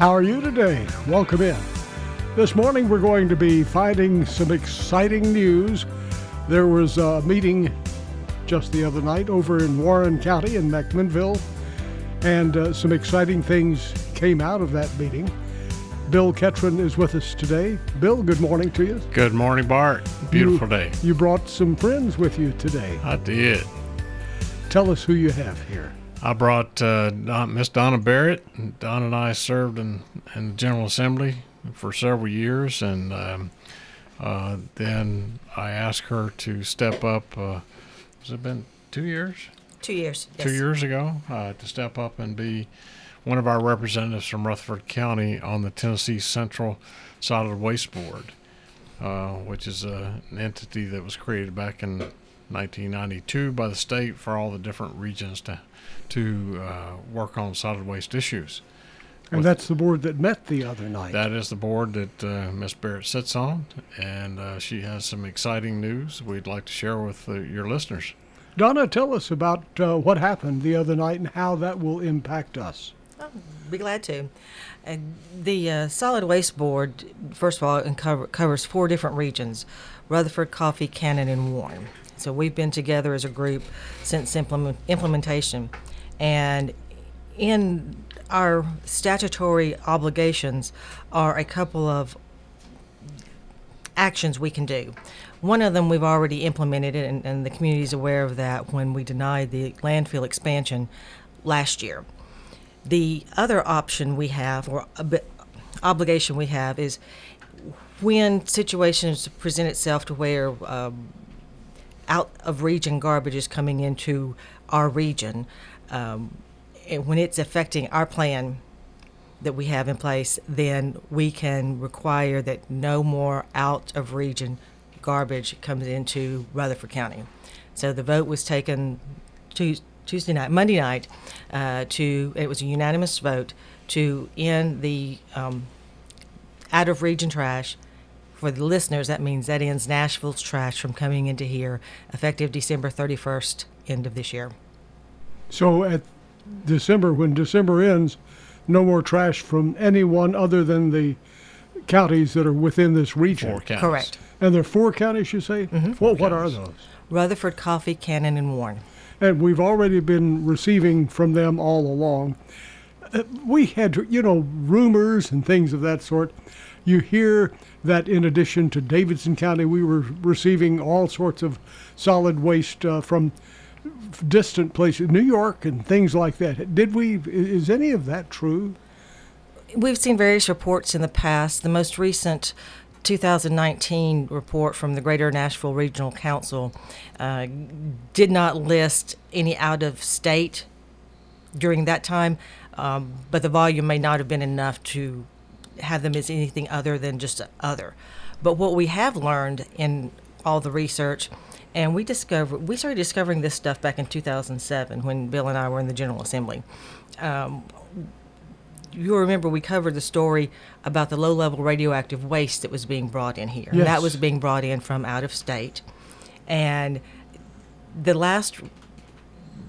How are you today? Welcome in. This morning we're going to be finding some exciting news. There was a meeting just the other night over in Warren County in McMinnville, and uh, some exciting things came out of that meeting. Bill Ketron is with us today. Bill, good morning to you. Good morning, Bart. Beautiful you, day. You brought some friends with you today. I did. Tell us who you have here. I brought uh, Miss Donna Barrett. Donna and I served in, in the General Assembly for several years, and um, uh, then I asked her to step up. Uh, has it been two years? Two years. Two years ago, uh, to step up and be one of our representatives from Rutherford County on the Tennessee Central Solid Waste Board, uh, which is a, an entity that was created back in 1992 by the state for all the different regions to to uh, work on solid waste issues. And that's the board that met the other night. That is the board that uh, Miss Barrett sits on, and uh, she has some exciting news we'd like to share with uh, your listeners. Donna, tell us about uh, what happened the other night and how that will impact us. I'll be glad to. the uh, Solid Waste Board, first of all, cover, covers four different regions Rutherford, Coffee, Cannon, and Warren. So we've been together as a group since implement, implementation. And in our statutory obligations are a couple of actions we can do. One of them we've already implemented, and, and the community is aware of that when we denied the landfill expansion last year. The other option we have, or obligation we have, is when situations present itself to where um, out of region garbage is coming into our region. Um, when it's affecting our plan that we have in place, then we can require that no more out of region garbage comes into Rutherford County. So the vote was taken Tuesday night, Monday night, uh, to it was a unanimous vote to end the um, out of region trash. For the listeners, that means that ends Nashville's trash from coming into here effective December 31st, end of this year. So at December, when December ends, no more trash from anyone other than the counties that are within this region. Four counties. Correct. And there are four counties, you say? Mm-hmm. Well, what are those? Rutherford, Coffee, Cannon, and Warren. And we've already been receiving from them all along. Uh, we had, you know, rumors and things of that sort. You hear that in addition to Davidson County, we were receiving all sorts of solid waste uh, from distant places, New York and things like that. Did we? Is any of that true? We've seen various reports in the past. The most recent 2019 report from the Greater Nashville Regional Council uh, did not list any out of state during that time, um, but the volume may not have been enough to have them as anything other than just other. But what we have learned in all the research and we discovered we started discovering this stuff back in 2007 when Bill and I were in the General Assembly. Um, you remember we covered the story about the low-level radioactive waste that was being brought in here. Yes. That was being brought in from out of state, and the last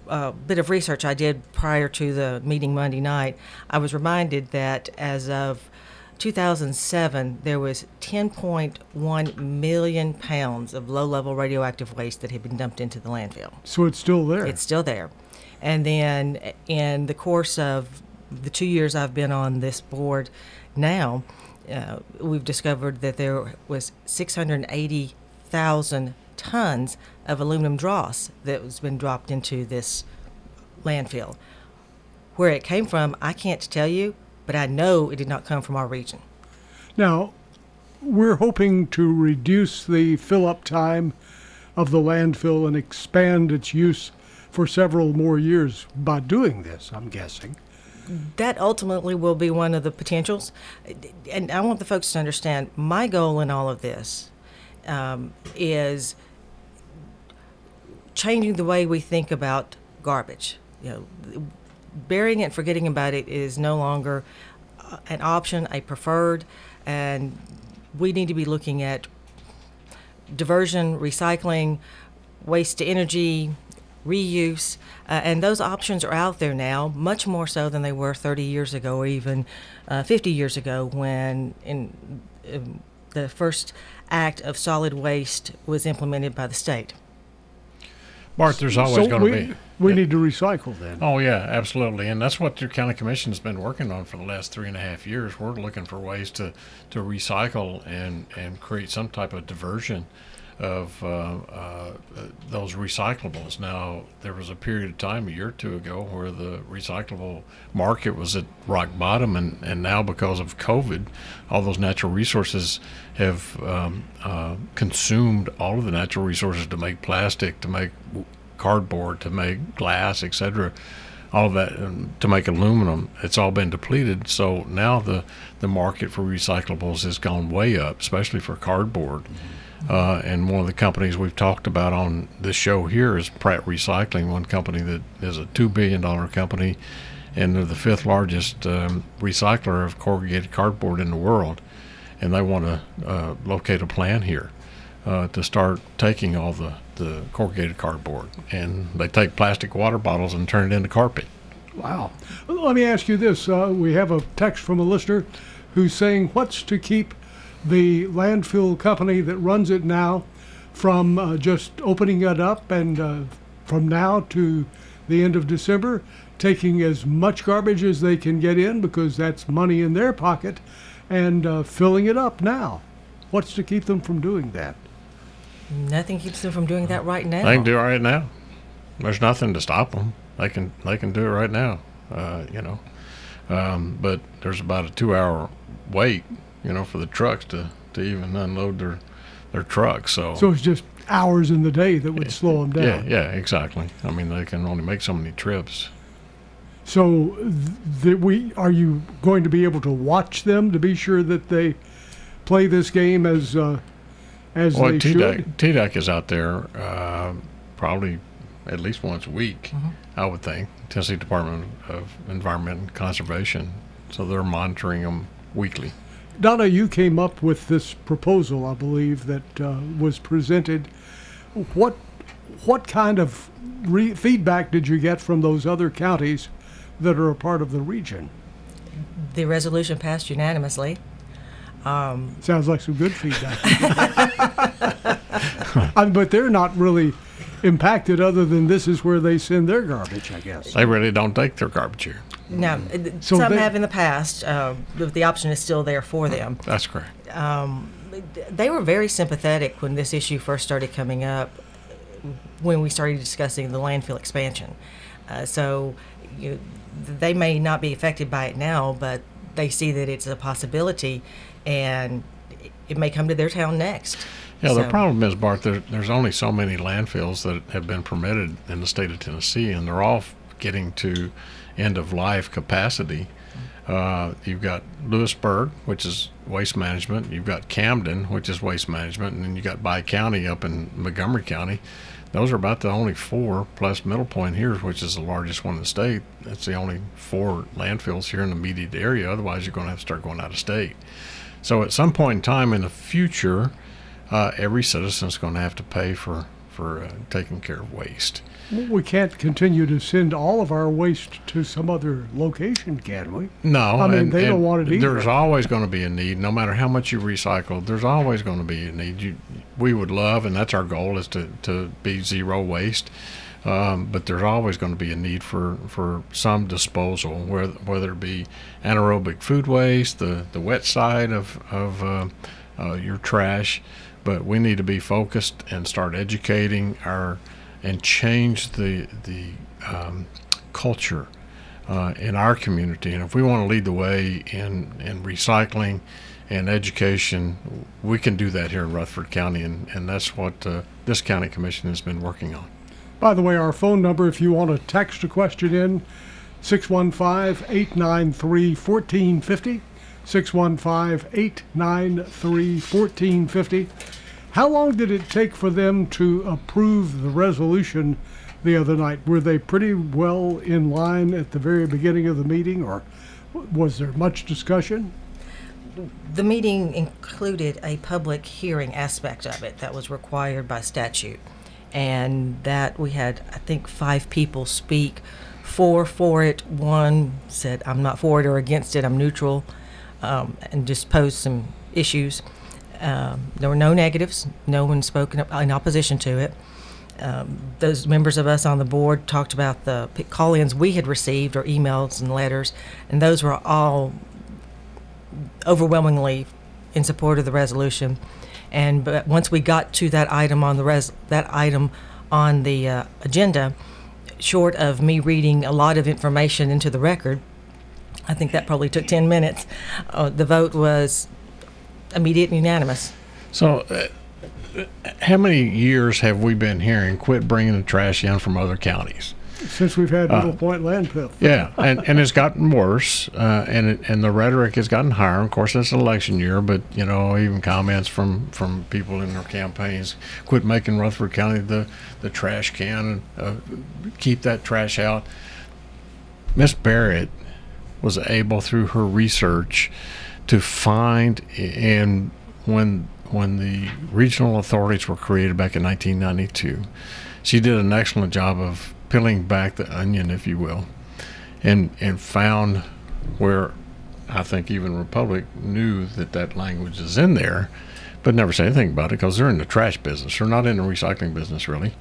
uh, bit of research I did prior to the meeting Monday night, I was reminded that as of 2007, there was 10.1 million pounds of low-level radioactive waste that had been dumped into the landfill. So it's still there. It's still there. And then in the course of the two years I've been on this board now, uh, we've discovered that there was 680,000 tons of aluminum dross that was been dropped into this landfill. Where it came from, I can't tell you, but I know it did not come from our region. Now, we're hoping to reduce the fill up time of the landfill and expand its use for several more years by doing this, I'm guessing. that ultimately will be one of the potentials. And I want the folks to understand my goal in all of this um, is changing the way we think about garbage. You know, burying it, forgetting about it is no longer uh, an option, a preferred, and we need to be looking at diversion, recycling, waste to energy, reuse, uh, and those options are out there now, much more so than they were 30 years ago or even uh, 50 years ago when in, in the first act of solid waste was implemented by the state. Bart, there's always So going to be. We need to recycle then. Oh yeah, absolutely, and that's what your county commission has been working on for the last three and a half years. We're looking for ways to, to recycle and and create some type of diversion of uh, uh, those recyclables. Now there was a period of time a year or two ago where the recyclable market was at rock bottom, and, and now because of COVID, all those natural resources have um, uh, consumed all of the natural resources to make plastic, to make cardboard, to make glass, etc. All of that um, to make aluminum. It's all been depleted. So now the the market for recyclables has gone way up, especially for cardboard. Uh, and one of the companies we've talked about on this show here is Pratt Recycling, one company that is a two billion dollar company, and they're the fifth largest um, recycler of corrugated cardboard in the world. And they want to uh, locate a plant here uh, to start taking all the, the corrugated cardboard. And they take plastic water bottles and turn it into carpet. Wow. Let me ask you this. Uh, we have a text from a listener who's saying, What's to keep the landfill company that runs it now from uh, just opening it up and uh, from now to the end of December, taking as much garbage as they can get in because that's money in their pocket and uh, filling it up now? What's to keep them from doing that? Nothing keeps them from doing that right now. They can do it right now. There's nothing to stop them. They can they can do it right now. Uh, you know, um, but there's about a two-hour wait. You know, for the trucks to, to even unload their their trucks. So, So it's just hours in the day that would slow them down. yeah, yeah, exactly. I mean, they can only make so many trips. So, th- we are you going to be able to watch them to be sure that they play this game as uh, as Well, they T should? Deck TDEC is out there uh, probably at least once a week, Mm-hmm. I would think. Tennessee Department of Environment and Conservation, so they're monitoring them weekly. Donna, you came up with this proposal, I believe, that uh, was presented. What what kind of re- feedback did you get from those other counties that are a part of the region? The resolution passed unanimously. Sounds like some good feedback. I mean, but they're not really impacted, other than this is where they send their garbage, I guess. They really don't take their garbage here. Now, uh, So some they- have in the past, uh, but the option is still there for them. That's correct. They were very sympathetic when this issue first started coming up, when we started discussing the landfill expansion. Uh, so, you, they may not be affected by it now, but they see that it's a possibility, and it- may come to their town next. Yeah, the problem is, Bart, there, there's only so many landfills that have been permitted in the state of Tennessee, and they're all getting to end of life capacity. Uh, you've got Lewisburg, which is waste management. You've got Camden, which is waste management, and then you got Bi County up in Montgomery County. Those are about the only four, plus Middle Point here, which is the largest one in the state. That's the only four landfills here in the immediate area. Otherwise, you're going to have to start going out of state. So at some point in time in the future, uh, every citizen's going to have to pay for for uh, taking care of waste. We can't continue to send all of our waste to some other location, can we? No, I mean, and- they don't want it either. There's always going to be a need, no matter how much you recycle. There's always going to be a need. You, we would love, and that's our goal, is to to be zero waste. Um, but there's always going to be a need for, for some disposal, whether whether it be anaerobic food waste, the, the wet side of of uh, uh, your trash. But we need to be focused and start educating our and change the the um, culture uh, in our community. And if we want to lead the way in, in recycling and education, we can do that here in Rutherford County, and, and that's what uh, this county commission has been working on. By the way, our phone number, if you want to text a question in 615 893 1450. 615 893 1450. How long did it take for them to approve the resolution the other night? Were they pretty well in line at the very beginning of the meeting, or was there much discussion? The meeting included a public hearing aspect of it that was required by statute. And that we had, I think, five people speak four for it. One said, I'm not for it or against it, I'm neutral, um, and just posed some issues. Um, there were no negatives, no one spoke in, in opposition to it. Um, those members of us on the board talked about the call ins we had received or emails and letters, and those were all overwhelmingly in support of the resolution. And but once we got to that item on the res that item on the uh, agenda, short of me reading a lot of information into the record, I think that probably took ten minutes. Uh, the vote was immediate and unanimous. So, uh, how many years have we been hearing quit bringing the trash in from other counties? Since we've had Middle Point landfill. Yeah, and, and it's gotten worse, uh, and it, and the rhetoric has gotten higher. Of course, it's an election year, but you know, even comments from, from people in their campaigns, quit making Rutherford County the, the trash can, uh, keep that trash out. Miss Barrett was able, through her research, to find and when when the regional authorities were created back in 1992, she did an excellent job of peeling back the onion, if you will, and and found where I think even Republic knew that that language is in there, but never said anything about it because they're in the trash business. They're not in the recycling business, really.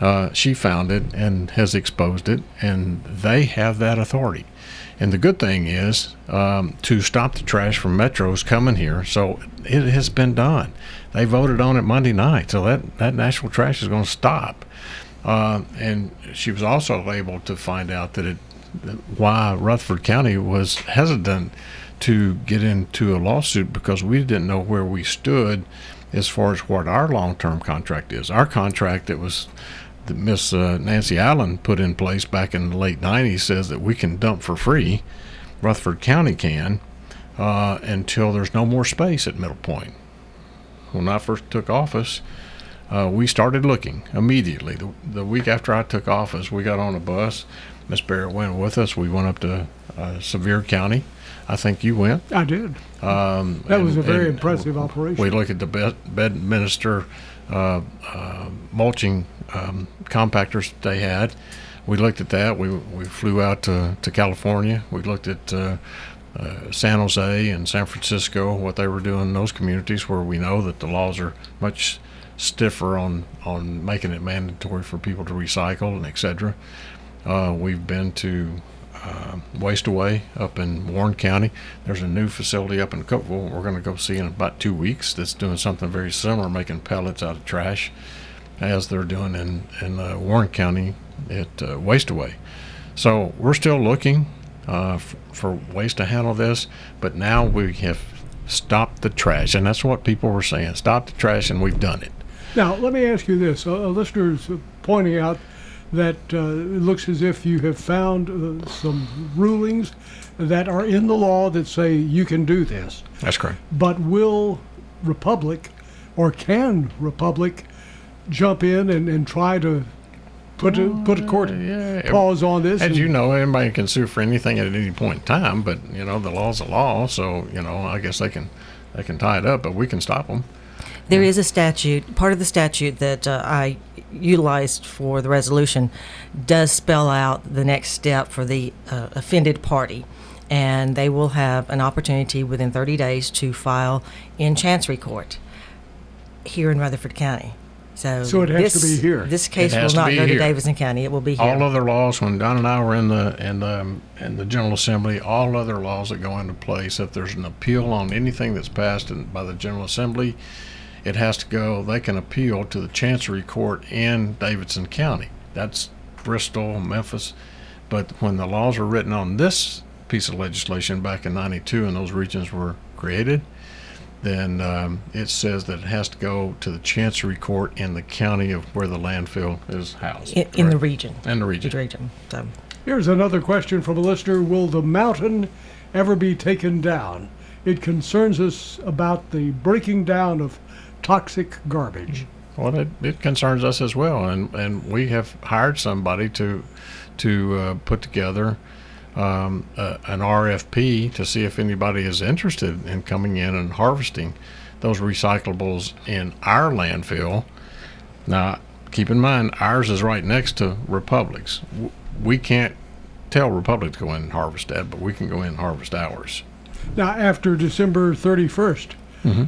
Uh, she found it and has exposed it, and they have that authority. And the good thing is um, to stop the trash from metros coming here. So it has been done. They voted on it Monday night, so that that national trash is going to stop. Uh, and she was also able to find out that it why Rutherford County was hesitant to get into a lawsuit because we didn't know where we stood as far as what our long-term contract is. Our contract that was that Miss uh, Nancy Allen put in place back in the late 90s says that we can dump for free, Rutherford County can, uh, until there's no more space at Middle Point. When I first took office, uh, we started looking immediately. The, the week after I took office, we got on a bus. Miss Barrett went with us. We went up to uh, Sevier County. I think you went. I did. Um, That was a very and impressive operation. We looked at the Bed- Bedminster uh, uh, mulching um, compactors they had. We looked at that. We we flew out to, to California. We looked at uh, uh, San Jose and San Francisco, what they were doing in those communities where we know that the laws are much stiffer on, on making it mandatory for people to recycle and et cetera. Uh, we've been to uh, Waste Away up in Warren County. There's a new facility up in Cookeville we're going to go see in about two weeks that's doing something very similar, making pellets out of trash, as they're doing in, in uh, Warren County at uh, Waste Away. So we're still looking uh, f- for ways to handle this, but now we have stopped the trash, and that's what people were saying. Stop the trash, and we've done it. Now, let me ask you this. A, a listener is pointing out that uh, it looks as if you have found uh, some rulings that are in the law that say you can do this. That's correct. But will Republic or can Republic jump in and, and try to put a, put a court yeah. pause on this? As you know, anybody can sue for anything at any point in time, but you know the law's a law, so you know I guess they can they can tie it up, but we can stop them. There is a statute, part of the statute that uh, I utilized for the resolution does spell out the next step for the uh, offended party. And they will have an opportunity within 30 days to file in Chancery Court here in Rutherford County. So, So it has to this, be here. This case It will has to not be go to here. Davidson County. It will be here. All other laws, when Don and I were in the in the in the General Assembly, all other laws that go into place, if there's an appeal on anything that's passed in, by the General Assembly, it has to go. They can appeal to the Chancery Court in Davidson County. That's Bristol, Memphis. But when the laws were written on this piece of legislation back in '92, and those regions were created, then um, it says that it has to go to the Chancery Court in the county of where the landfill is housed. in, in the region. In the region. The region. So, Here's another question from a listener Will the mountain ever be taken down? It concerns us about the breaking down of toxic garbage. Well, it, it concerns us as well, and, and we have hired somebody to to uh, put together um, uh, an RFP to see if anybody is interested in coming in and harvesting those recyclables in our landfill. Now, keep in mind, ours is right next to Republic's. We can't tell Republic to go in and harvest that, but we can go in and harvest ours. Now, after December 31st,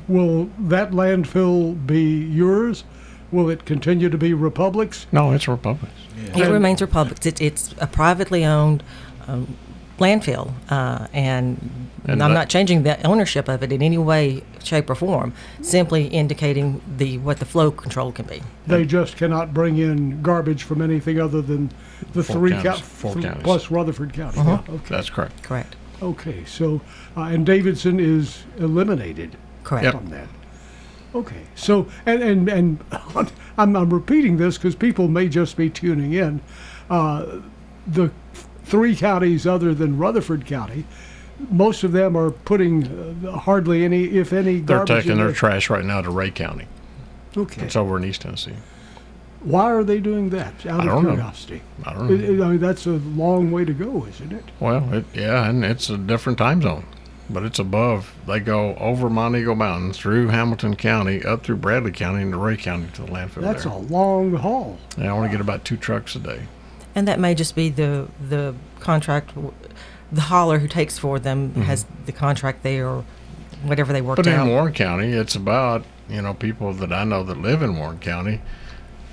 will that landfill be yours? Will it continue to be Republic's? No, it's Republic's. It remains Republic's. It, it's a privately owned um, landfill, uh, and, And I'm that- not changing the ownership of it in any way, shape, or form. Simply indicating the what the flow control can be. They just cannot bring in garbage from anything other than the Four three counties. cou- Four th- counties. plus Rutherford County. Yeah, okay. That's correct. Correct. Okay, so uh, and Davidson is eliminated Correct. Yep. from that. Okay, so and and and I'm I'm repeating this because people may just be tuning in. Uh, the three counties other than Rutherford County, most of them are putting uh, hardly any, if any, garbage. They're taking in their there. trash right now to Rhea County. Okay, It's over in East Tennessee. why are they doing that? Out I of don't know. curiosity. I don't I- know. I mean, that's a long way to go, isn't it? Well, it, yeah, and it's a different time zone, but it's above. They go over Monteagle Mountain through Hamilton County, up through Bradley County, into Rhea County to the landfill That's there. a long haul. They only get about two trucks a day. And that may just be the the contract. The hauler who takes for them Mm-hmm. has the contract there, or whatever they worked But out. in Warren County, it's about you know people that I know that live in Warren County.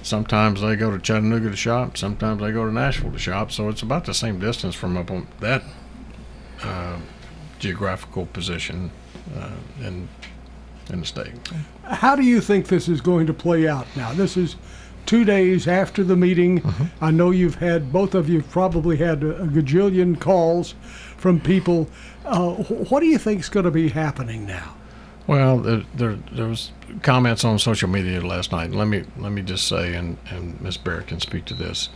Sometimes they go to Chattanooga to shop. Sometimes they go to Nashville to shop. So it's about the same distance from up on that uh, geographical position uh, in in the state. How do you think this is going to play out now? This is two days after the meeting. Mm-hmm. I know you've had, both of you probably had a, a gajillion calls from people. Uh, what do you think is going to be happening now? Well, there, there there was comments on social media last night. Let me let me just say, and and Ms. Barrett can speak to this.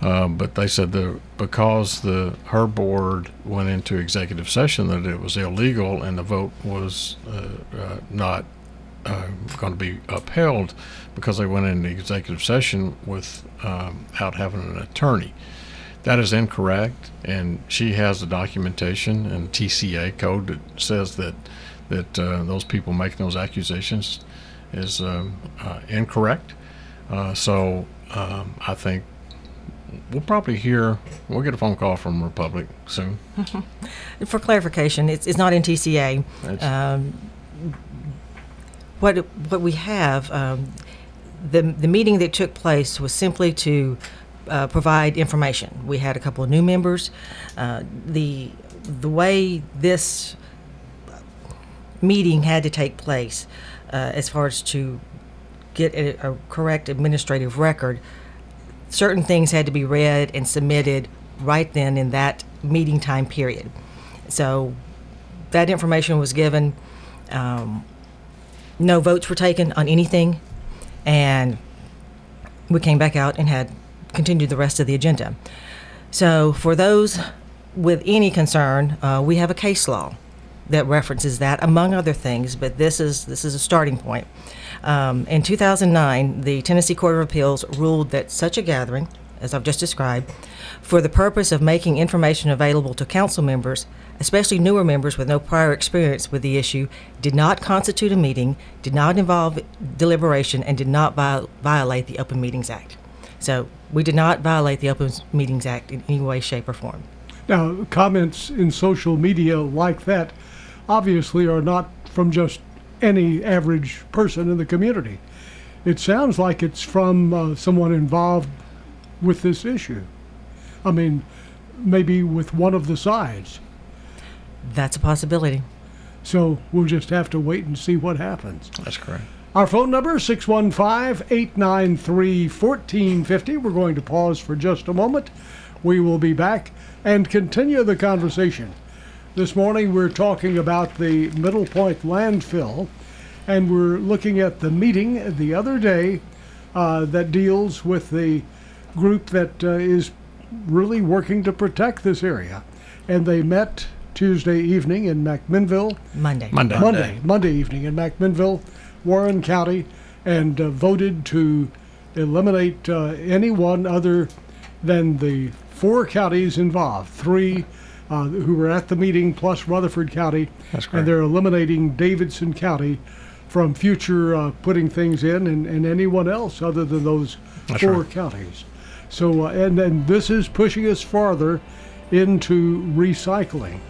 Uh, but they said that because the her board went into executive session that it was illegal and the vote was uh, uh, not uh, going to be upheld because they went into executive session without having an attorney. That is incorrect, and she has the documentation and TCA code that says that that uh, those people making those accusations is um, uh, incorrect. Uh, so um, I think we'll probably hear we'll get a phone call from Republic soon. For clarification, it's, it's not in TCA. Um, what what we have, um, the the meeting that took place was simply to uh, provide information. We had a couple of new members. Uh, the the way this meeting had to take place, uh, as far as to get a, a correct administrative record, certain things had to be read and submitted right then in that meeting time period. So that information was given. Um, no votes were taken on anything, and we came back out and had continued the rest of the agenda. So for those with any concern, uh, we have a case law that references that, among other things. But this is this is a starting point. Um, in 2009, the Tennessee Court of Appeals ruled that such a gathering, as I've just described, for the purpose of making information available to council members, especially newer members with no prior experience with the issue, did not constitute a meeting, did not involve deliberation, and did not viol- violate the Open Meetings Act. So we did not violate the Open Meetings Act in any way, shape, or form. Now, comments in social media like that obviously are not from just any average person in the community. It sounds like it's from uh, someone involved with this issue. I mean, maybe with one of the sides. That's a possibility. So we'll just have to wait and see what happens. That's correct. Our phone number 615-893-1450. We're going to pause for just a moment. We will be back and continue the conversation. This morning we're talking about the Middle Point landfill and we're looking at the meeting the other day uh, that deals with the group that uh, is really working to protect this area. And they met Tuesday evening in McMinnville. Monday. Monday. Monday, Monday evening in McMinnville, Warren County, and uh, voted to eliminate uh, anyone other than the four counties involved, three uh, who were at the meeting, plus Rutherford County, That's and they're eliminating Davidson County from future uh, putting things in, and, and anyone else other than those That's four right. counties. So, uh, and and this is pushing us farther into recycling.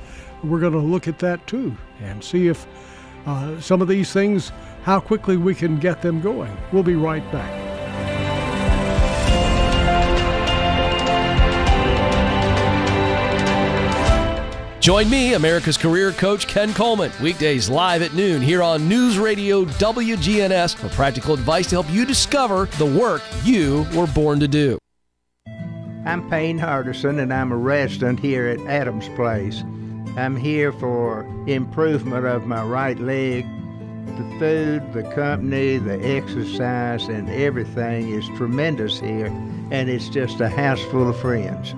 We're going to look at that too and see if uh, some of these things, how quickly we can get them going. We'll be right back. Join me, America's career coach Ken Coleman, weekdays live at noon here on News Radio WGNS for practical advice to help you discover the work you were born to do. I'm Payne Hardison, and I'm a resident here at Adams Place. I'm here for improvement of my right leg. The food, the company, the exercise, and everything is tremendous here, and it's just a house full of friends.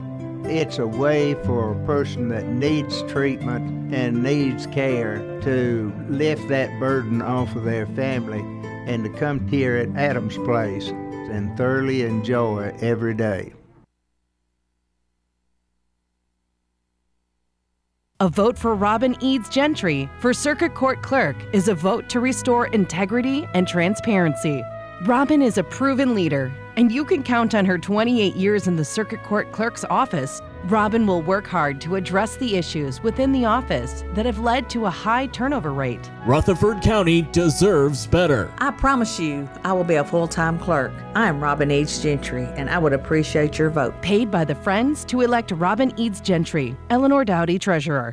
It's a way for a person that needs treatment and needs care to lift that burden off of their family and to come here at Adams Place and thoroughly enjoy every day. A vote for Robin Eads Gentry for Circuit Court Clerk is a vote to restore integrity and transparency. Robin is a proven leader, and you can count on her 28 years in the Circuit Court Clerk's office. Robin will work hard to address the issues within the office that have led to a high turnover rate. Rutherford County deserves better. I promise you, I will be a full time clerk. I am Robin H. Gentry, and I would appreciate your vote. Paid by the Friends to elect Robin Eads Gentry, Eleanor Dowdy, Treasurer.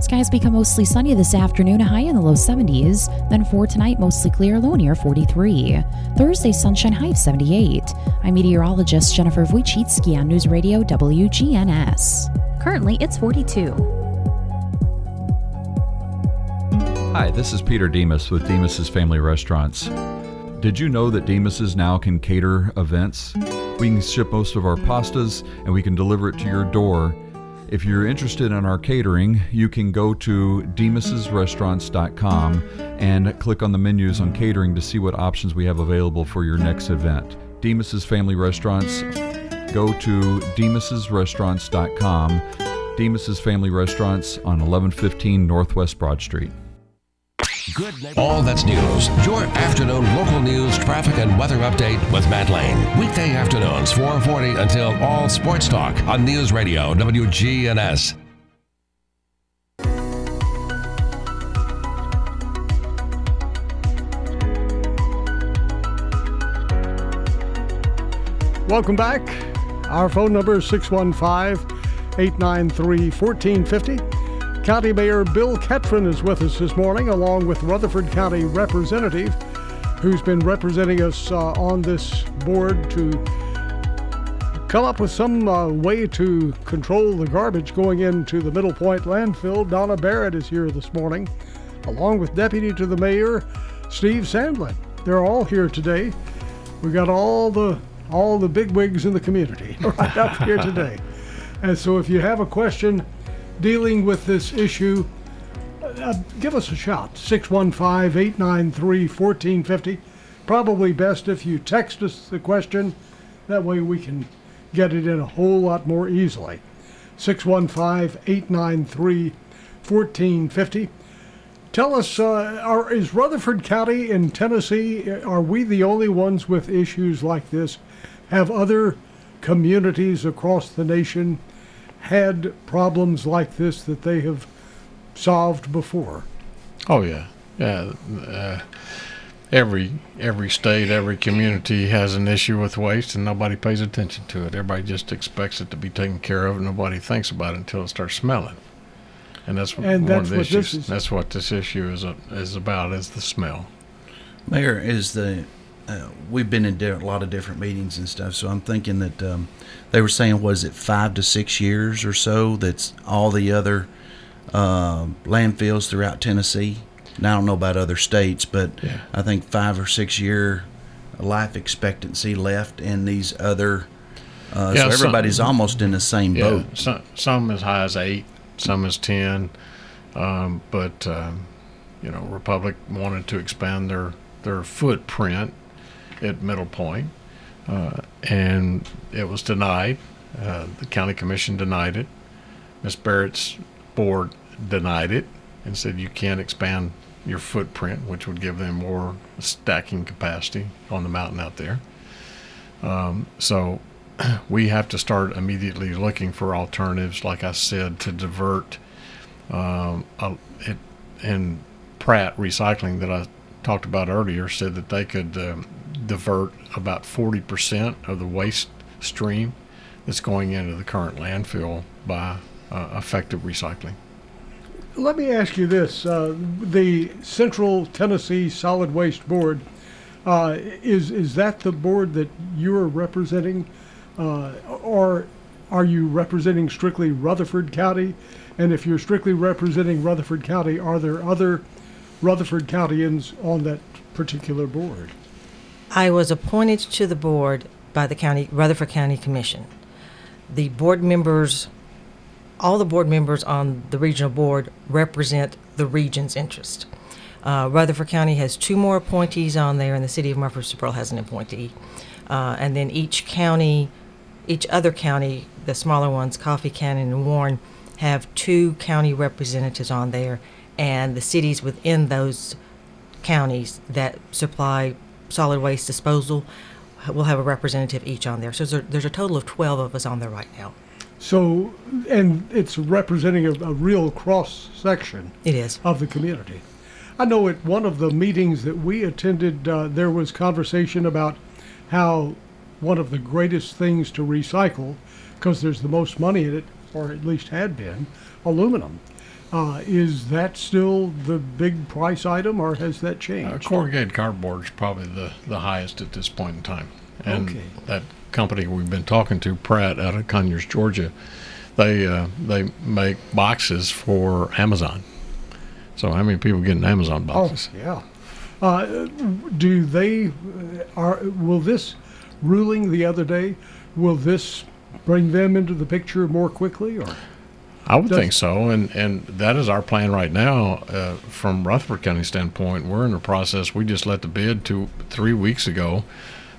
Skies become mostly sunny this afternoon, a high in the low 70s. Then for tonight, mostly clear, low near 43. Thursday, sunshine high of 78. I'm meteorologist Jennifer Wojcicki on News Radio WGNS. Currently, it's 42. Hi, this is Peter Demos with Demos' Family Restaurants. Did you know that Demos' now can cater events? We can ship most of our pastas and we can deliver it to your door. If you're interested in our catering, you can go to demas'srestaurants.com and click on the menus on catering to see what options we have available for your next event. Demos' Family Restaurants, go to demas'srestaurants.com. Demos' Family Restaurants on 1115 Northwest Broad Street. Good All that's news. Your afternoon local news, traffic, and weather update with Matt Lane. Weekday afternoons, 440 until all sports talk on News Radio WGNS. Welcome back. Our phone number is 615 893 1450. County Mayor Bill Ketron is with us this morning, along with Rutherford County Representative, who's been representing us uh, on this board to come up with some uh, way to control the garbage going into the Middle Point landfill. Donna Barrett is here this morning, along with Deputy to the Mayor Steve Sandlin. They're all here today. We got all the all the big wigs in the community right up here today. And so if you have a question dealing with this issue, uh, give us a shot 615 893 1450. Probably best if you text us the question. That way we can get it in a whole lot more easily. 615 893 1450. Tell us, uh, are, is Rutherford County in Tennessee, are we the only ones with issues like this? Have other communities across the nation had problems like this that they have solved before? Oh yeah, yeah. Uh, every every state, every community has an issue with waste, and nobody pays attention to it. Everybody just expects it to be taken care of, and nobody thinks about it until it starts smelling. And that's what And one that's of the what issues. this is- That's what this issue is uh, is about is the smell. Mayor, is the uh, we've been in di- a lot of different meetings and stuff, so I'm thinking that um, they were saying was it five to six years or so? That's all the other uh, landfills throughout Tennessee. Now I don't know about other states, but Yeah. I think five or six year life expectancy left in these other. Uh, Yeah, so some- everybody's almost in the same Yeah, boat. some some as high as eight, some as ten, um, but um, you know, Republic wanted to expand their their footprint at Middle Point, uh, and it was denied. Uh, the county commission denied it. Miss Barrett's board denied it and said you can't expand your footprint, which would give them more stacking capacity on the mountain out there. Um, so we have to start immediately looking for alternatives, like I said, to divert um, it, and Pratt Recycling that I talked about earlier said that they could um, divert about 40% of the waste stream that's going into the current landfill by uh, effective recycling. Let me ask you this: uh, the Central Tennessee Solid Waste Board uh, is is that the board that you're representing, uh, or are you representing strictly Rutherford County? And if you're strictly representing Rutherford County, are there other Rutherford Countyans on that particular board? I was appointed to the board by the county Rutherford County Commission. The board members, all the board members on the regional board represent the region's interest. Uh, Rutherford County has two more appointees on there, and the city of Murfreesboro has an appointee. Uh, and then each county, each other county, the smaller ones, Coffee County and Warren, have two county representatives on there, and the cities within those counties that supply solid waste disposal will have a representative each on there. So there's a, there's a total of 12 of us on there right now. So, and it's representing a, a real cross section. It is. Of the community. I know at one of the meetings that we attended, uh, there was conversation about how one of the greatest things to recycle, because there's the most money in it, or at least had been, aluminum. Uh, is that still the big price item, or has that Uh, changed? corrugated cardboard is probably the, the highest at this point in time. And Okay. that company we've been talking to, Pratt, out of Conyers, Georgia, they uh, they make boxes for Amazon. So how many people getting Amazon boxes? Oh, yeah. Uh, do they uh, are will this ruling the other day will this bring them into the picture more quickly or I would think so, and and that is our plan right now. Uh, from Rutherford County standpoint, we're in the process. We just let the bid two three weeks ago.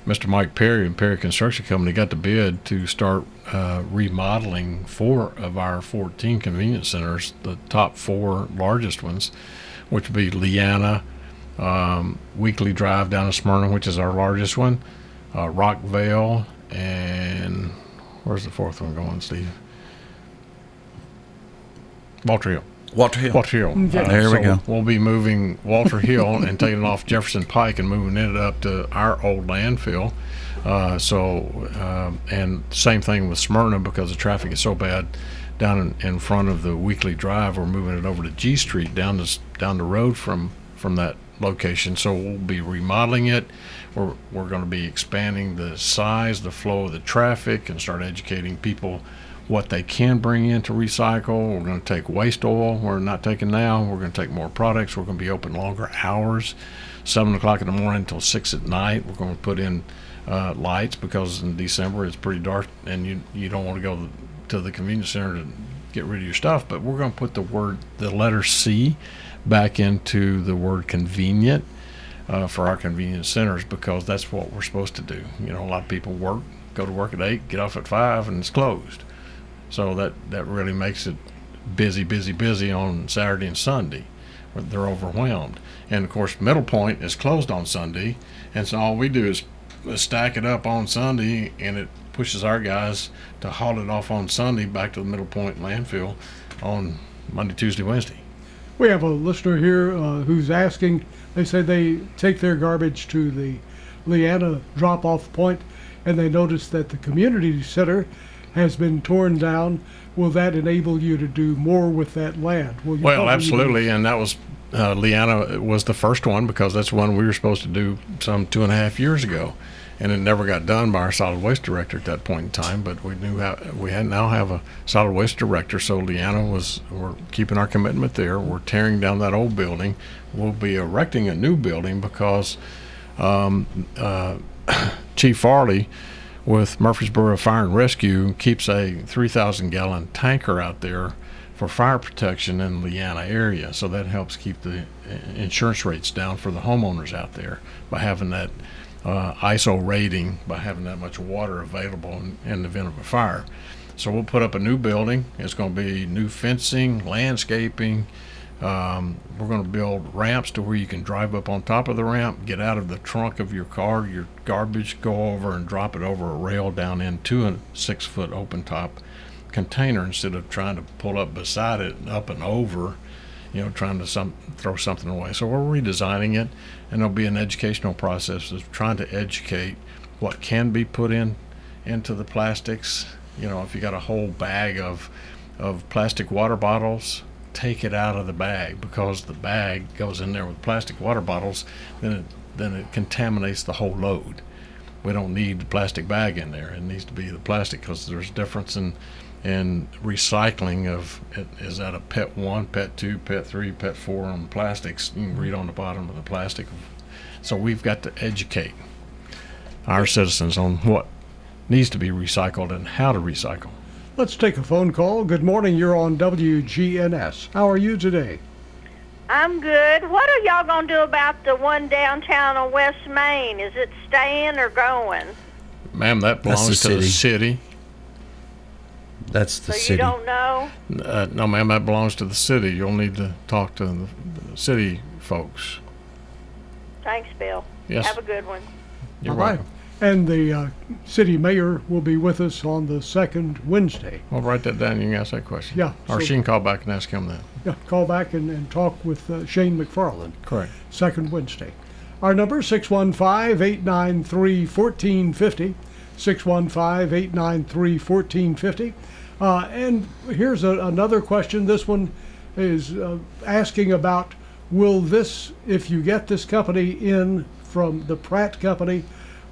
Mr. Mike Perry and Perry Construction Company got the bid to start uh, remodeling four of our 14 convenience centers, the top four largest ones, which would be Leanna, um, Weakley Drive down to Smyrna, which is our largest one, uh, Rockvale, and where's the fourth one going, Steve? Walter Hill. Walter Hill. Walter Hill. Okay. There we so go. We'll be moving Walter Hill and taking it off Jefferson Pike and moving it up to our old landfill. Uh, so, um, and same thing with Smyrna because the traffic is so bad down in, in front of the Weakley Drive. We're moving it over to G Street down the down the road from from that location. So we'll be remodeling it. We're we're going to be expanding the size, the flow of the traffic, and start educating people what they can bring in to recycle. We're going to take waste oil. We're not taking now. We're going to take more products. We're going to be open longer hours, seven o'clock in the morning until six at night. We're going to put in uh, lights because in December it's pretty dark and you you don't want to go to the convenience center to get rid of your stuff. But we're going to put the word the letter C back into the word convenient. Uh, for our convenience centers because that's what we're supposed to do. You know, a lot of people work, go to work at eight, get off at five, and it's closed. So that that really makes it busy, busy, busy on Saturday and Sunday. They're overwhelmed, and of course, Middle Point is closed on Sunday, and so all we do is stack it up on Sunday, and it pushes our guys to haul it off on Sunday back to the Middle Point landfill on Monday, Tuesday, Wednesday. We have a listener here uh, who's asking. They say they take their garbage to the Leanna drop-off point, and they notice that the community center has been torn down. Will that enable you to do more with that land? Will you Well, absolutely, and that was uh, Leanna was the first one because that's one we were supposed to do some two and a half years ago, and it never got done by our solid waste director at that point in time. But we knew how we had now have a solid waste director, so Leanna was we're keeping our commitment there. We're tearing down that old building. We'll be erecting a new building because um, uh, Chief Farley with Murfreesboro Fire and Rescue keeps a 3,000 gallon tanker out there for fire protection in the Leanna area. So that helps keep the uh, insurance rates down for the homeowners out there by having that uh, ISO rating, by having that much water available in, in the event of a fire. So we'll put up a new building. It's going to be new fencing, landscaping. Um, we're going to build ramps to where you can drive up on top of the ramp, get out of the trunk of your car, your garbage, go over and drop it over a rail down into a six foot open top container instead of trying to pull up beside it and up and over, you know, trying to some throw something away. So we're redesigning it, and there'll be an educational process of trying to educate what can be put in into the plastics. You know, if you got a whole bag of of plastic water bottles, take it out of the bag because the bag goes in there with plastic water bottles, then it then it contaminates the whole load. We don't need the plastic bag in there. It needs to be the plastic because there's a difference in in recycling of is that a pet one, pet two, pet three, pet four on plastics. You can read on the bottom of the plastic. So we've got to educate our citizens on what needs to be recycled and how to recycle. Let's take a phone call. Good morning. You're on WGNS. How are you today? I'm good. What are y'all going to do about the one downtown on West Main? Is it staying or going? Ma'am, that belongs the to the city. city. That's the city. so city. you don't know? Uh, no, ma'am, that belongs to the city. You'll need to talk to the, the city folks. Thanks, Bill. Yes. Have a good one. You're All right. And the uh, city mayor will be with us on the second Wednesday. Well, write that down. You can ask that question. Yeah, Or so- she can call back and ask him that. Yeah, call back and, and talk with uh, Shane McFarland. Correct. Second Wednesday. Our number 615-893-1450. 615-893-1450. Uh, and here's a, another question. This one is uh, asking about will this, if you get this company in from the Pratt Company,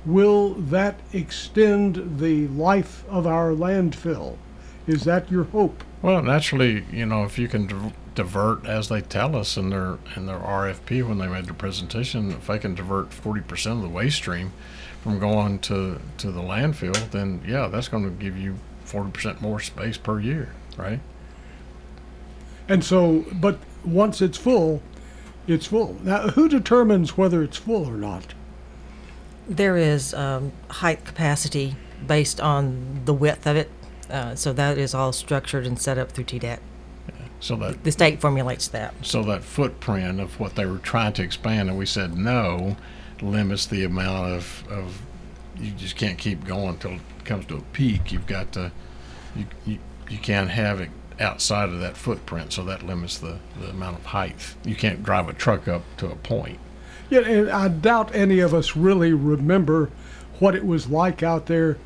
will that extend the life of our landfill? Is that your hope? Well, naturally, you know, if you can divert, as they tell us in their in their RFP when they made their presentation, if they can divert forty percent of the waste stream from going to to the landfill, then yeah, that's going to give you forty percent more space per year, right? And so, but once it's full, it's full. Now, who determines whether it's full or not? There is um, height capacity based on the width of it. Uh, so that is all structured and set up through TDEC. So that The state formulates that. so that footprint of what they were trying to expand, and we said no, limits the amount of, of you just can't keep going until it comes to a peak. You've got to you you, you can't have it outside of that footprint, so that limits the, the amount of height. You can't drive a truck up to a point. Yeah, and I doubt any of us really remember what it was like out there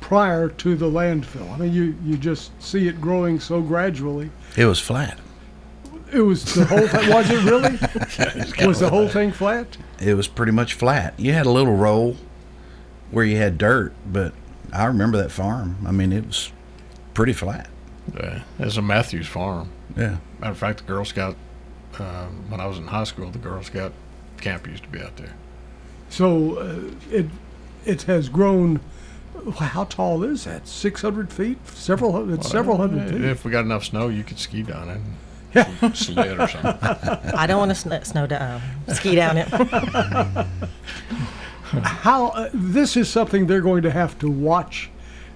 prior to the landfill. I mean, you, you just see it growing so gradually. It was flat. It was the whole thing. Was it really? was the whole thing flat? It was pretty much flat. You had a little roll where you had dirt, but I remember that farm. I mean, it was pretty flat. Yeah, it's a Matthews farm. Yeah. Matter of fact, the Girl Scout um, when I was in high school, the Girl Scout camp used to be out there. So uh, it it has grown. How tall is that? Six hundred feet? Several. hun- It's several hundred feet. If we got enough snow, you could ski down it. Yeah. sled or something. I don't want to sn- snow down, ski down it. How uh, this is something they're going to have to watch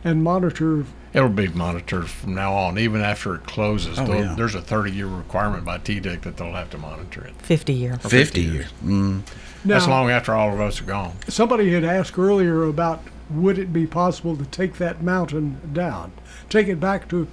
and monitor. It'll be monitored from now on, even after it closes. Oh, yeah. There's a 30-year requirement by TDEC that they'll have to monitor it. 50 year. For 50 years. Mm. That's long after all of us are gone. Somebody had asked earlier about would it be possible to take that mountain down, take it back to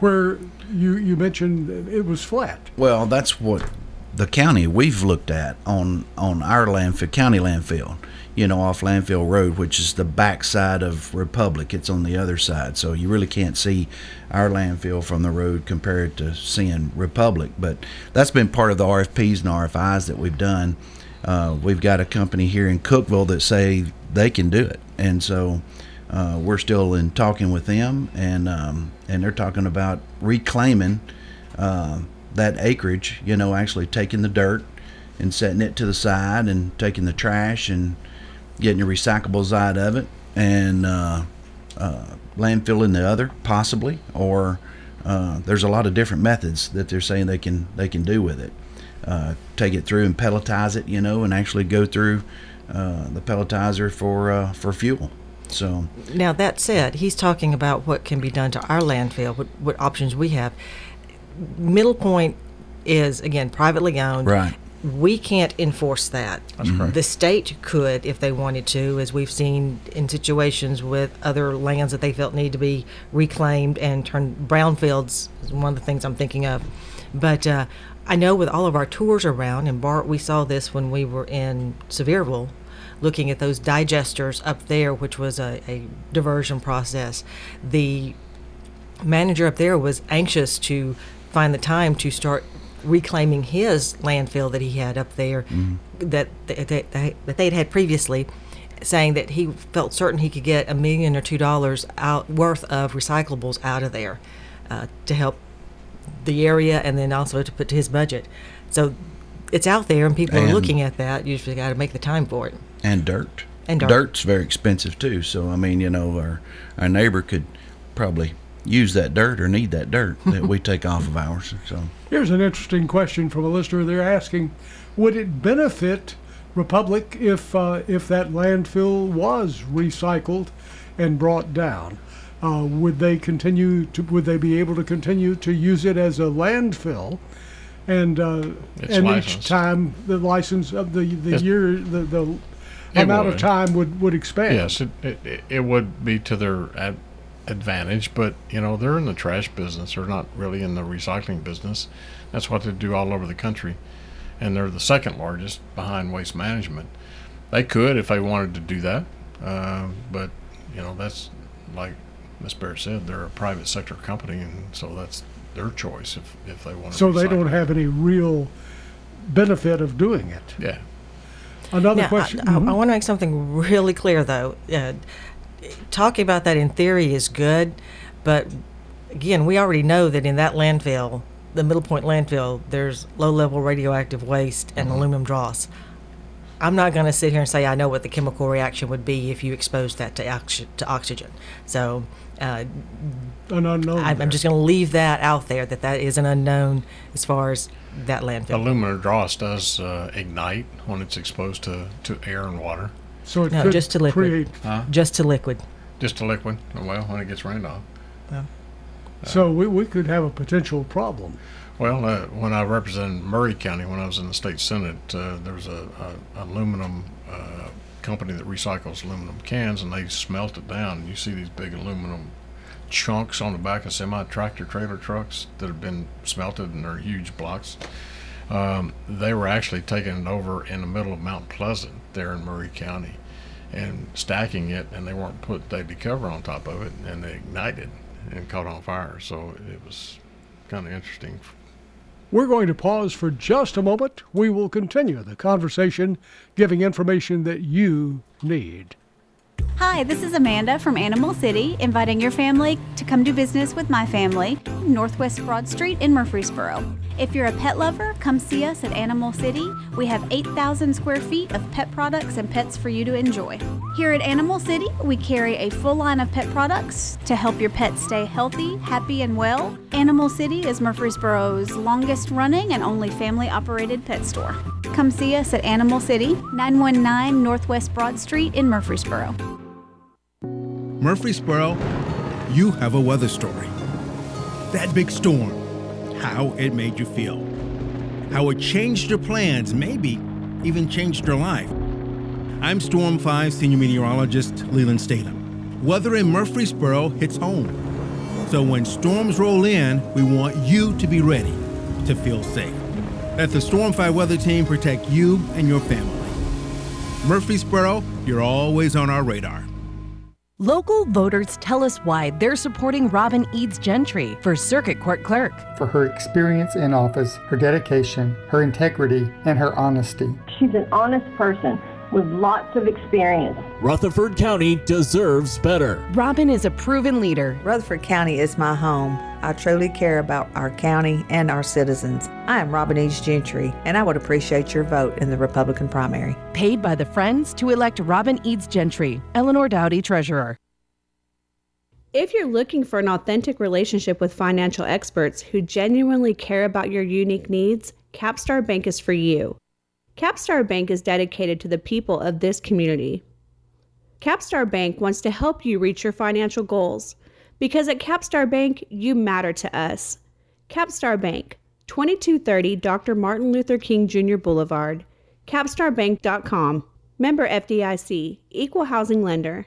where you you mentioned it was flat. Well, that's what the county we've looked at on on our landfill, county landfill. You know, off Landfill Road, which is the backside of Republic. It's on the other side, so you really can't see our landfill from the road compared to seeing Republic. But that's been part of the RFPs and RFIs that we've done. Uh, we've got a company here in Cookeville that say they can do it, and so uh, we're still in talking with them, and um, and they're talking about reclaiming uh, that acreage. You know, actually taking the dirt and setting it to the side, and taking the trash and getting your recyclables out of it, and uh, uh, landfilling the other, possibly, or uh, there's a lot of different methods that they're saying they can they can do with it. Uh, take it through and pelletize it, you know, and actually go through uh, the pelletizer for uh, for fuel. So Now, that said, he's talking about what can be done to our landfill, what, what options we have. Middle Point is, again, privately owned. Right. We can't enforce that. That's correct. The state could if they wanted to, as we've seen in situations with other lands that they felt need to be reclaimed and turned brownfields is one of the things I'm thinking of. But uh, I know with all of our tours around, and Bart, we saw this when we were in Sevierville, looking at those digesters up there, which was a, a diversion process. The manager up there was anxious to find the time to start reclaiming his landfill that he had up there that, that, that, that they'd had previously saying that he felt certain he could get a million or two dollars out worth of recyclables out of there uh, to help the area and then also to put to his budget so it's out there and people And- are looking at that you just got to make the time for it and dirt. And dirt. Dirt's very expensive too. So I mean, you know, our our neighbor could probably use that dirt or need that dirt that we take off of ours. So Here's an interesting question from a listener. They're asking, would it benefit Republic if uh, if that landfill was recycled and brought down? Uh, would they continue to? Would they be able to continue to use it as a landfill? And uh, and licensed. each time the license of the the Yes. year the the It amount of time would would expand. Yes, it, it, it would be to their ad- advantage, but you know they're in the trash business. They're not really in the recycling business. That's what they do all over the country, and they're the second largest behind waste management. They could if they wanted to do that, uh, but you know that's like Miss Barrett said, they're a private sector company, and so that's their choice if if they want to. So they don't have any real benefit of doing it. Yeah. Another Now, question. I, I, Mhm. want to make something really clear, though. Uh, talking about that in theory is good, but again, we already know that in that landfill, the Middle Point landfill, there's low-level radioactive waste and aluminum dross. I'm not going to sit here and say I know what the chemical reaction would be if you exposed that to, oxy- to oxygen. So uh, An unknown. I'm, I'm just going to leave that out there that that is an unknown as far as that landfill. Aluminum dross does uh, ignite when it's exposed to, to air and water. So it No, could just to liquid. create. Huh? Just to liquid. Just to liquid. Well, when it gets rained on. So we, we could have a potential problem. Well, uh, when I represented Maury County, when I was in the state senate, uh, there was a, a aluminum uh, company that recycles aluminum cans, and they smelt it down. And you see these big aluminum chunks on the back of semi tractor trailer trucks that have been smelted, and they're huge blocks. Um, they were actually taking it over in the middle of Mount Pleasant there in Maury County and stacking it, and they weren't put the cover on top of it, and they ignited and caught on fire. So it was kind of interesting We're going to pause for just a moment. We will continue the conversation, giving information that you need. Hi, this is Amanda from Animal City, inviting your family to come do business with my family, Northwest Broad Street in Murfreesboro. If you're a pet lover, come see us at Animal City. We have 8,000 square feet of pet products and pets for you to enjoy. Here at Animal City, we carry a full line of pet products to help your pet stay healthy, happy, and well. Animal City is Murfreesboro's longest running and only family operated pet store. Come see us at Animal City, 919 Northwest Broad Street in Murfreesboro. Murfreesboro, you have a weather story. That big storm, how it made you feel, how it changed your plans, maybe even changed your life. I'm Storm 5 senior meteorologist Lelan Statham. Weather in Murfreesboro hits home. So when storms roll in, we want you to be ready to feel safe. Let the Storm 5 Weather Team protect you and your family. Murfreesboro, you're always on our radar. Local voters tell us why they're supporting Robin Eads Gentry for Circuit Court Clerk. For her experience in office, her dedication, her integrity, and her honesty. She's an honest person with lots of experience. Rutherford County deserves better. Robin is a proven leader. Rutherford County is my home. I truly care about our county and our citizens. I am Robin Eads Gentry, and I would appreciate your vote in the Republican primary. Paid by the Friends to elect Robin Eads Gentry. Eleanor Dowdy, Treasurer. If you're looking for an authentic relationship with financial experts who genuinely care about your unique needs, Capstar Bank is for you. Capstar Bank is dedicated to the people of this community. Capstar Bank wants to help you reach your financial goals because at Capstar Bank, you matter to us. Capstar Bank, 2230 Dr. Martin Luther King Jr. Boulevard, capstarbank.com. Member FDIC, Equal Housing Lender.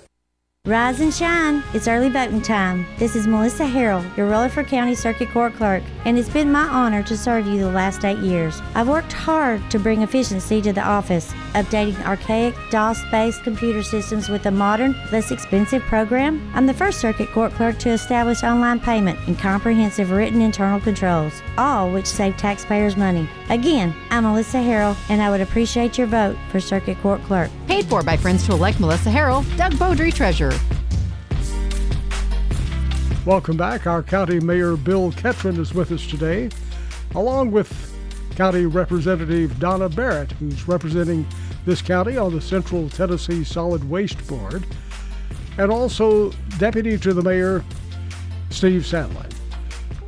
Rise and shine. It's early voting time. This is Melissa Harrell, your Rutherford County Circuit Court Clerk, and it's been my honor to serve you the last eight years. I've worked hard to bring efficiency to the office, updating archaic DOS based computer systems with a modern, less expensive program. I'm the first Circuit Court Clerk to establish online payment and comprehensive written internal controls, all which save taxpayers money. Again, I'm Melissa Harrell, and I would appreciate your vote for Circuit Court Clerk. Paid for by Friends to elect Melissa Harrell, Doug Beaudry, Treasurer. Welcome back. Our County Mayor Bill Ketron is with us today, along with County Representative Donna Barrett, who's representing this county on the Central Tennessee Solid Waste Board, and also Deputy to the Mayor Steve Sandlin.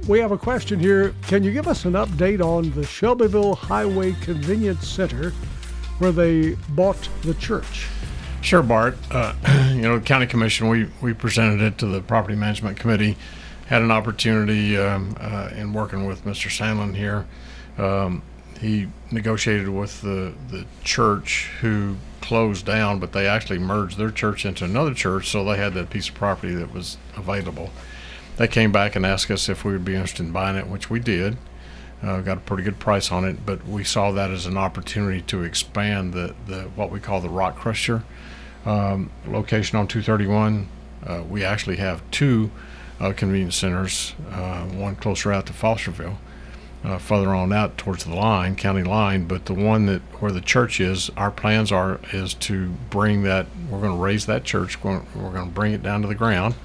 We have a question here. Can you give us an update on the Shelbyville Highway Convenience Center where they bought the church? Sure, Bart. Uh, you know, the county commission, we, we presented it to the property management committee, had an opportunity um, uh, in working with Mr. Sandlin here. Um, he negotiated with the, the church who closed down, but they actually merged their church into another church, so they had that piece of property that was available. They came back and asked us if we would be interested in buying it, which we did. Uh, got a pretty good price on it, but we saw that as an opportunity to expand the, the what we call the Rock Crusher um, location on 231. Uh, we actually have two uh, convenience centers, uh, one closer out to Fosterville, uh, further on out towards the line, county line. But the one that where the church is, our plans are is to bring that. We're going to raze that church. We're going to bring it down to the ground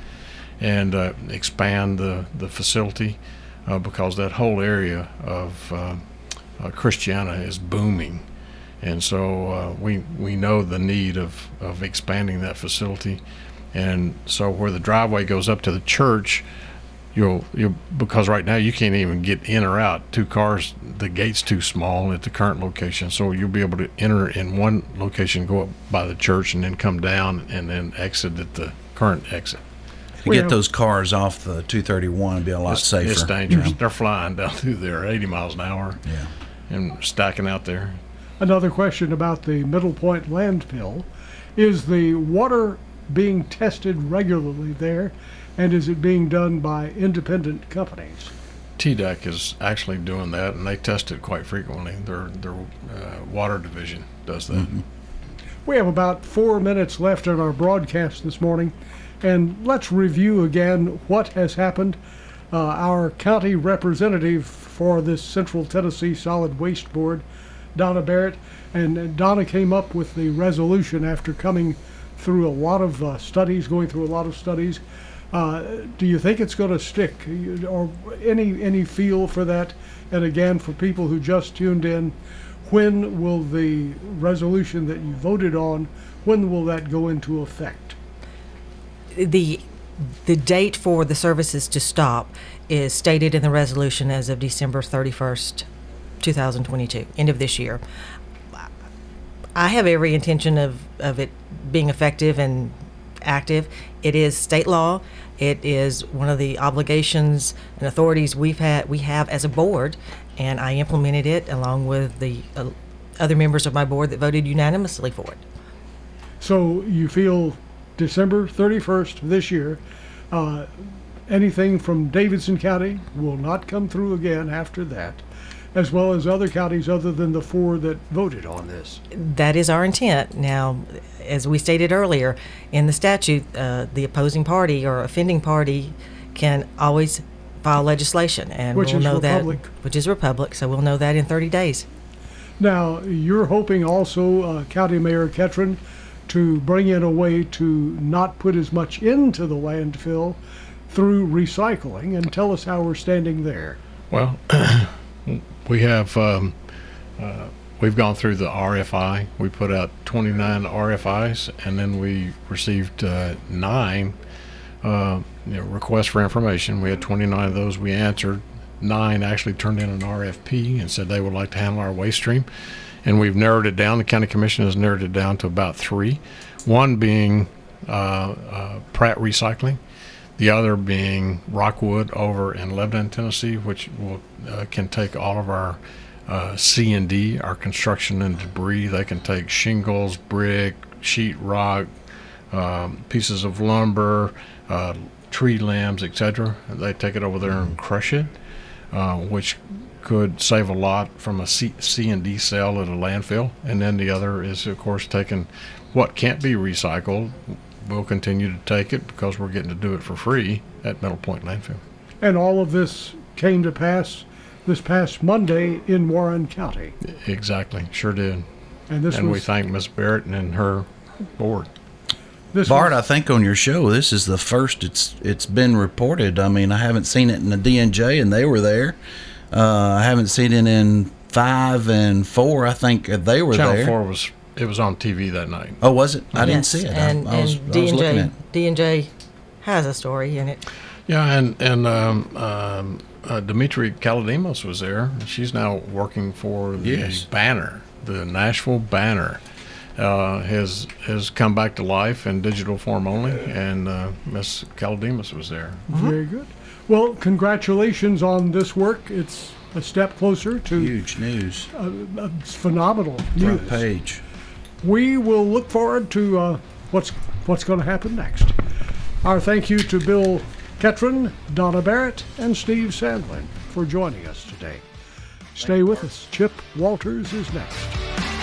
and uh, expand the the facility uh, because that whole area of Christiana is booming and so uh, we we know the need of, of expanding that facility, and so where the driveway goes up to the church, you'll you because right now you can't even get in or out. Two cars, the gate's too small at the current location, so you'll be able to enter in one location, go up by the church, and then come down and then exit at the current exit. To get those cars off the 231 would be a lot it's, safer. It's dangerous. They're flying down through there 80 miles an hour. Yeah. And stacking out there. Another question about the Middle Point landfill is the water being tested regularly there, and is it being done by independent companies? TDEC is actually doing that, and they test it quite frequently. Their their uh, water division does that. Mm-hmm. We have about four minutes left in our broadcast this morning, and let's review again what has happened. Uh, our county representative for this Central Tennessee Solid Waste Board Donna Barrett, and Donna came up with the resolution after coming through a lot of uh, studies, going through a lot of studies. Uh, do you think it's going to stick, or any any feel for that? And again, for people who just tuned in, when will the resolution that you voted on, when will that go into effect? The the date for the services to stop is stated in the resolution as of December 31st, 2022, end of this year. I have every intention of, of it being effective and active. It is state law. It is one of the obligations and authorities we've had we have as a board, and I implemented it along with the uh, other members of my board that voted unanimously for it. So you feel December 31st this year, uh, anything from Davidson County will not come through again after that, as well as other counties other than the four that voted on this. That is our intent. Now, as we stated earlier, in the statute, uh, the opposing party or offending party can always file legislation, and Which we'll is know Republic. that, which is Republic. So we'll know that in 30 days. Now, you're hoping also, uh, County Mayor Ketron, to bring in a way to not put as much into the landfill through recycling, and tell us how we're standing there. Well, we have um, uh, we've gone through the RFI. We put out 29 RFIs, and then we received uh, nine uh, you know, requests for information. We had 29 of those. We answered. Nine actually turned in an RFP and said they would like to handle our waste stream, and we've narrowed it down. The county commission has narrowed it down to about three. One being uh, uh, Pratt Recycling the other being Rockwood over in Lebanon, Tennessee, which will uh, can take all of our uh, C and D, our construction and debris. They can take shingles, brick, sheet rock, um, pieces of lumber, uh, tree limbs, etc. They take it over there and crush it, uh, which could save a lot from a C, C and D sale at a landfill. And then the other is, of course, taking what can't be recycled. We'll continue to take it because we're getting to do it for free at Middle Point Landfill. And all of this came to pass this past Monday in Warren County. Exactly, sure did. And this we was- thank Miss Barrett and her board. This Bart, was- I think on your show, this is the first it's it's been reported. I mean, I haven't seen it in the DNJ, and they were there. Uh, I haven't seen it in five and four. I think they were Channel there. Four was it was on TV that night. Oh, was it? I didn't see it. And, I, I was, and I was D&J, at. D&J has a story in it. Yeah, and and um, um, uh, Demetria Kalodimos was there. She's now working for the Yes. Banner, the Nashville Banner. Uh, has has come back to life in digital form only, and uh, Miss Kalodimos was there. Very good. Well, congratulations on this work. It's a step closer to huge news. Uh, uh, it's phenomenal news. Front page. We will look forward to uh, what's what's going to happen next. Our thank you to Bill Ketron, Donna Barrett, and Steve Sandlin for joining us today. Stay with us. Chip Walters is next.